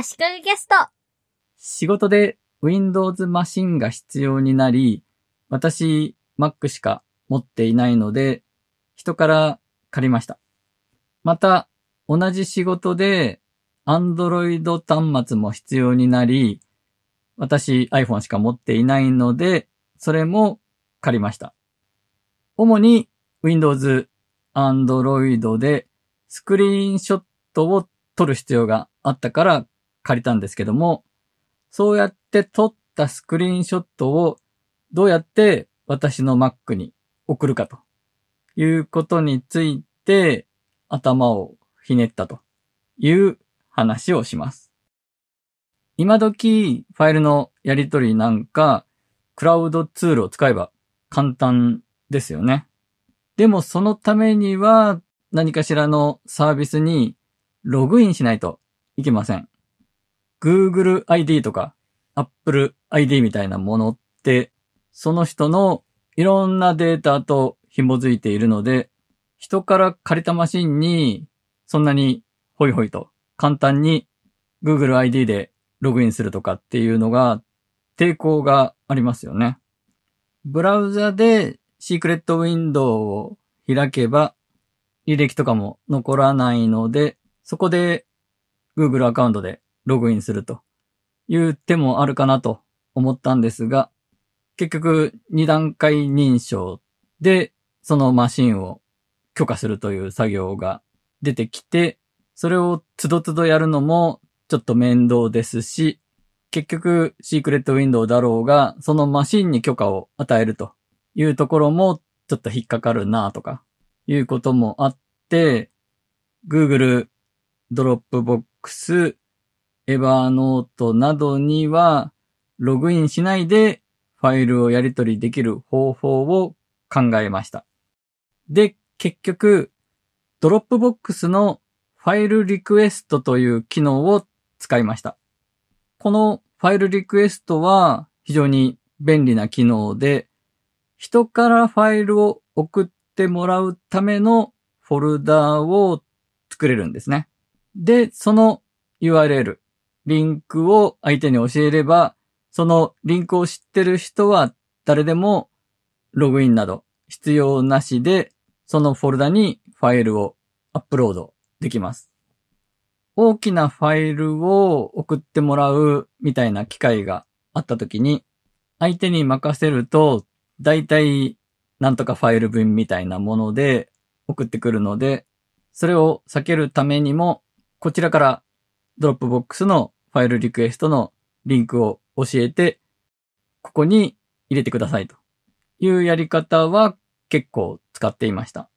足利ゲスト。仕事で Windows マシンが必要になり、私 Mac しか持っていないので、人から借りました。また、同じ仕事で Android 端末も必要になり、私 iPhone しか持っていないので、それも借りました。主に Windows、Android でスクリーンショットを撮る必要があったから借りたんですけども、そうやって撮ったスクリーンショットをどうやって私の Mac に送るかということについて頭をひねったという話をします。今時ファイルのやり取りなんかクラウドツールを使えば簡単ですよね。でもそのためには何かしらのサービスにログインしないといけません。Google ID とか Apple ID みたいなものって、その人のいろんなデータと紐づいているので、人から借りたマシンにそんなにホイホイと簡単に Google ID でログインするとかっていうのが抵抗がありますよね。ブラウザでシークレットウィンドウを開けば履歴とかも残らないので、そこで Google アカウントでログインすると。いう手もあるかなと思ったんですが、結局二段階認証でそのマシンを許可するという作業が出てきて、それをつどつどやるのもちょっと面倒ですし、結局シークレットウィンドウだろうが、そのマシンに許可を与えるというところもちょっと引っかかるなとかいうこともあって、Google ドロップボックス、エヴァーノートなどにはログインしないでファイルをやり取りできる方法を考えました。で、結局、Dropbox のファイルリクエストという機能を使いました。このファイルリクエストは非常に便利な機能で、人からファイルを送ってもらうためのフォルダを作れるんですね。で、その URL、リンクを相手に教えれば、そのリンクを知ってる人は誰でもログインなど必要なしで、そのフォルダにファイルをアップロードできます。大きなファイルを送ってもらうみたいな機会があった時に、相手に任せると、だいたいなんとかファイル便みたいなもので送ってくるので、それを避けるためにも、こちらから Dropbox のファイルリクエストのリンクを教えて、ここに入れてくださいというやり方は結構使っていました。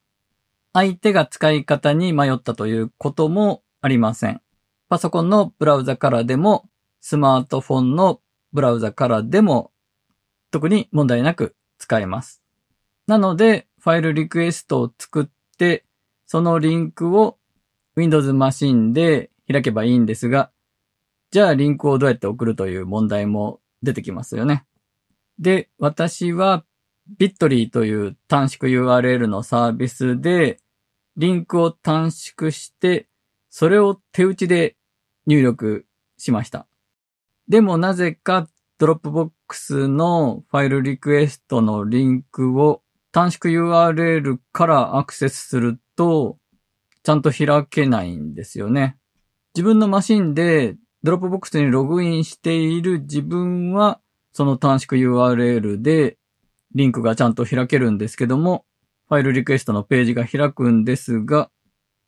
相手が使い方に迷ったということもありません。パソコンのブラウザからでも、スマートフォンのブラウザからでも、特に問題なく使えます。なので、ファイルリクエストを作って、そのリンクを Windows マシンで開けばいいんですが、じゃあリンクをどうやって送るという問題も出てきますよね。で、私は Bitly という短縮 URL のサービスで、リンクを短縮して、それを手打ちで入力しました。でもなぜか Dropbox のファイルリクエストのリンクを短縮 URL からアクセスすると、ちゃんと開けないんですよね。自分のマシンで Dropbox にログインしている自分は、その短縮 URL でリンクがちゃんと開けるんですけども、ファイルリクエストのページが開くんですが、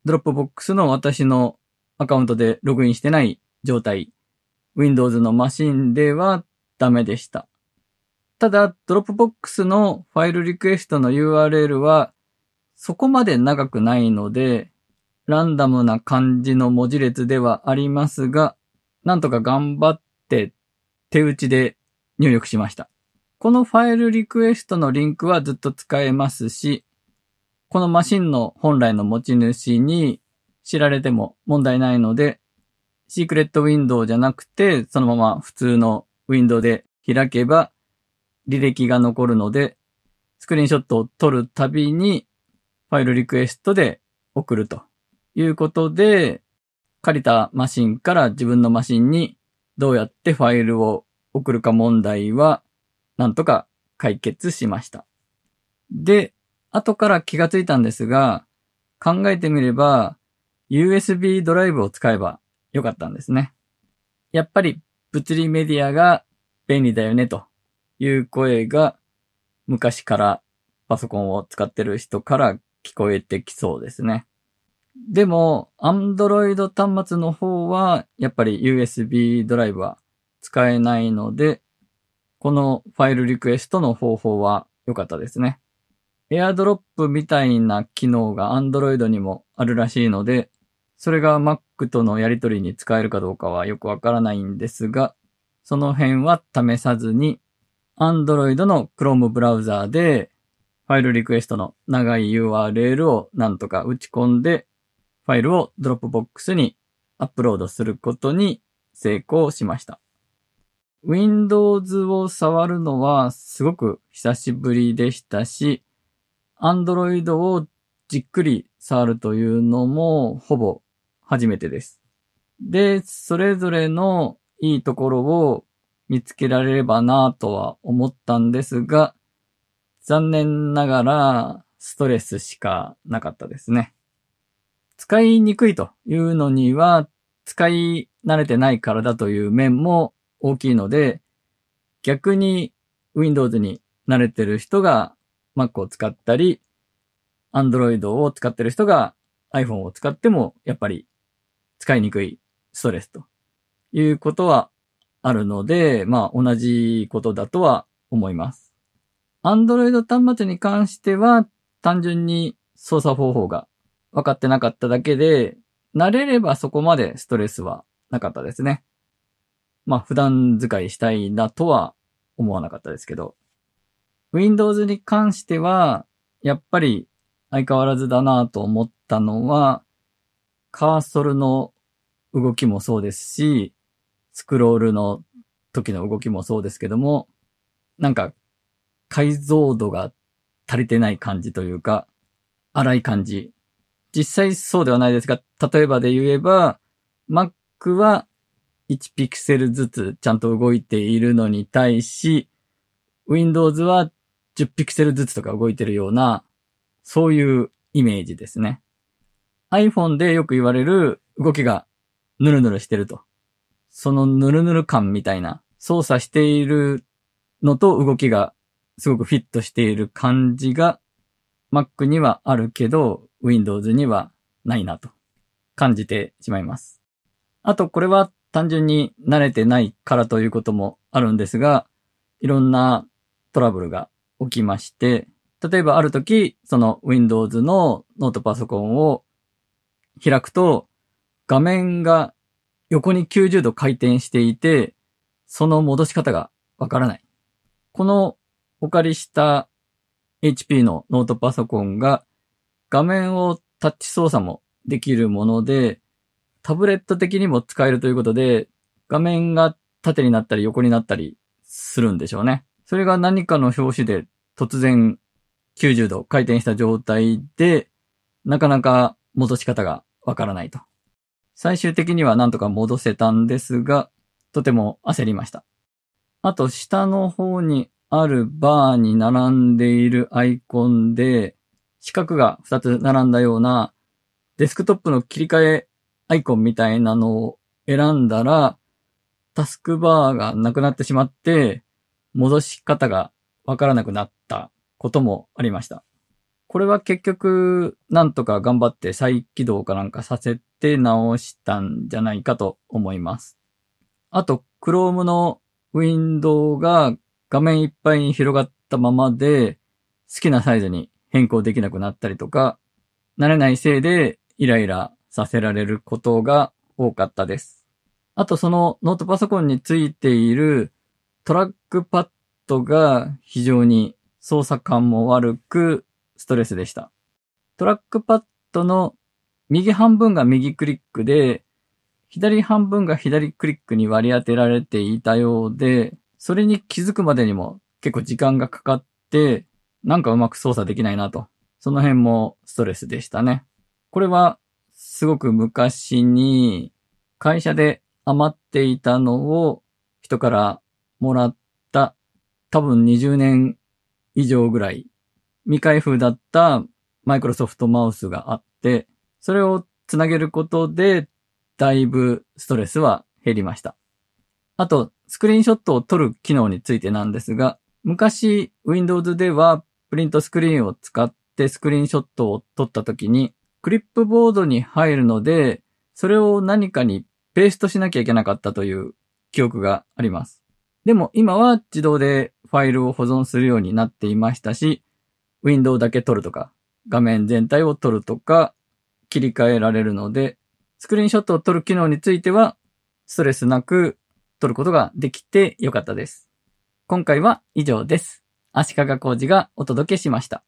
Dropbox の私のアカウントでログインしてない状態、Windows のマシンではダメでした。ただ、 Dropbox のファイルリクエストの URL はそこまで長くないので、ランダムな感じの文字列ではありますが、なんとか頑張って手打ちで入力しました。このファイルリクエストのリンクはずっと使えますし、このマシンの本来の持ち主に知られても問題ないので、シークレットウィンドウじゃなくて、そのまま普通のウィンドウで開けば履歴が残るので、スクリーンショットを撮るたびにファイルリクエストで送るということで、借りたマシンから自分のマシンにどうやってファイルを送るか問題は、なんとか解決しました。で、後から気がついたんですが、考えてみれば、USB ドライブを使えばよかったんですね。やっぱり物理メディアが便利だよねという声が昔からパソコンを使ってる人から聞こえてきそうですね。でも、Android 端末の方は、やっぱり USB ドライブは使えないので、このファイルリクエストの方法は良かったですね。AirDrop みたいな機能が Android にもあるらしいので、それが Mac とのやり取りに使えるかどうかはよくわからないんですが、その辺は試さずに、Android の Chrome ブラウザーで、ファイルリクエストの長い URL をなんとか打ち込んで、ファイルを Dropbox にアップロードすることに成功しました。Windows を触るのはすごく久しぶりでしたし、Android をじっくり触るというのもほぼ初めてです。で、それぞれのいいところを見つけられればなぁとは思ったんですが、残念ながらストレスしかなかったですね。使いにくいというのには使い慣れてないからだという面も大きいので、逆に Windows に慣れてる人が Mac を使ったり、Android を使ってる人が iPhone を使ってもやっぱり使いにくいストレスということはあるので、まあ同じことだとは思います。Android 端末に関しては単純に操作方法が分かってなかっただけで、慣れればそこまでストレスはなかったですね。まあ普段使いしたいなとは思わなかったですけど。Windows に関しては、やっぱり相変わらずだなと思ったのは、カーソルの動きもそうですし、スクロールの時の動きもそうですけども、なんか解像度が足りてない感じというか、荒い感じ。実際そうではないですが、例えばで言えば、Mac は1ピクセルずつちゃんと動いているのに対し、Windows は10ピクセルずつとか動いてるようなそういうイメージですね。iPhone でよく言われる動きがヌルヌルしてると。そのヌルヌル感みたいな操作しているのと動きがすごくフィットしている感じが Mac にはあるけど Windows にはないなと感じてしまいます。あとこれは単純に慣れてないからということもあるんですが、いろんなトラブルが起きまして、例えばある時、その Windows のノートパソコンを開くと、画面が横に90度回転していて、その戻し方がわからない。このお借りした HP のノートパソコンが画面をタッチ操作もできるもので、タブレット的にも使えるということで、画面が縦になったり横になったりするんでしょうね。それが何かの表紙で突然90度回転した状態で、なかなか戻し方がわからないと。最終的にはなんとか戻せたんですが、とても焦りました。あと、下の方にあるバーに並んでいるアイコンで、四角が2つ並んだような、デスクトップの切り替えアイコンみたいなのを選んだら、タスクバーがなくなってしまって、戻し方がわからなくなったこともありました。これは結局、なんとか頑張って再起動かなんかさせて直したんじゃないかと思います。あと、Chrome のウィンドウが画面いっぱいに広がったままで、好きなサイズに変更できなくなったりとか、慣れないせいでイライラさせられることが多かったです。あとそのノートパソコンについているトラックパッドが非常に操作感も悪く、ストレスでした。トラックパッドの右半分が右クリックで、左半分が左クリックに割り当てられていたようで、それに気づくまでにも結構時間がかかって、なんかうまく操作できないなと。その辺もストレスでしたね。これはすごく昔に会社で余っていたのを人からもらった多分20年以上ぐらい未開封だったマイクロソフトマウスがあって、それをつなげることでだいぶストレスは減りました。あと、スクリーンショットを撮る機能についてなんですが、昔 Windows ではプリントスクリーンを使ってスクリーンショットを撮った時にクリップボードに入るので、それを何かにペーストしなきゃいけなかったという記憶があります。でも今は自動でファイルを保存するようになっていましたし、ウィンドウだけ撮るとか、画面全体を撮るとか、切り替えられるので、スクリーンショットを撮る機能については、ストレスなく撮ることができてよかったです。今回は以上です。足利工事がお届けしました。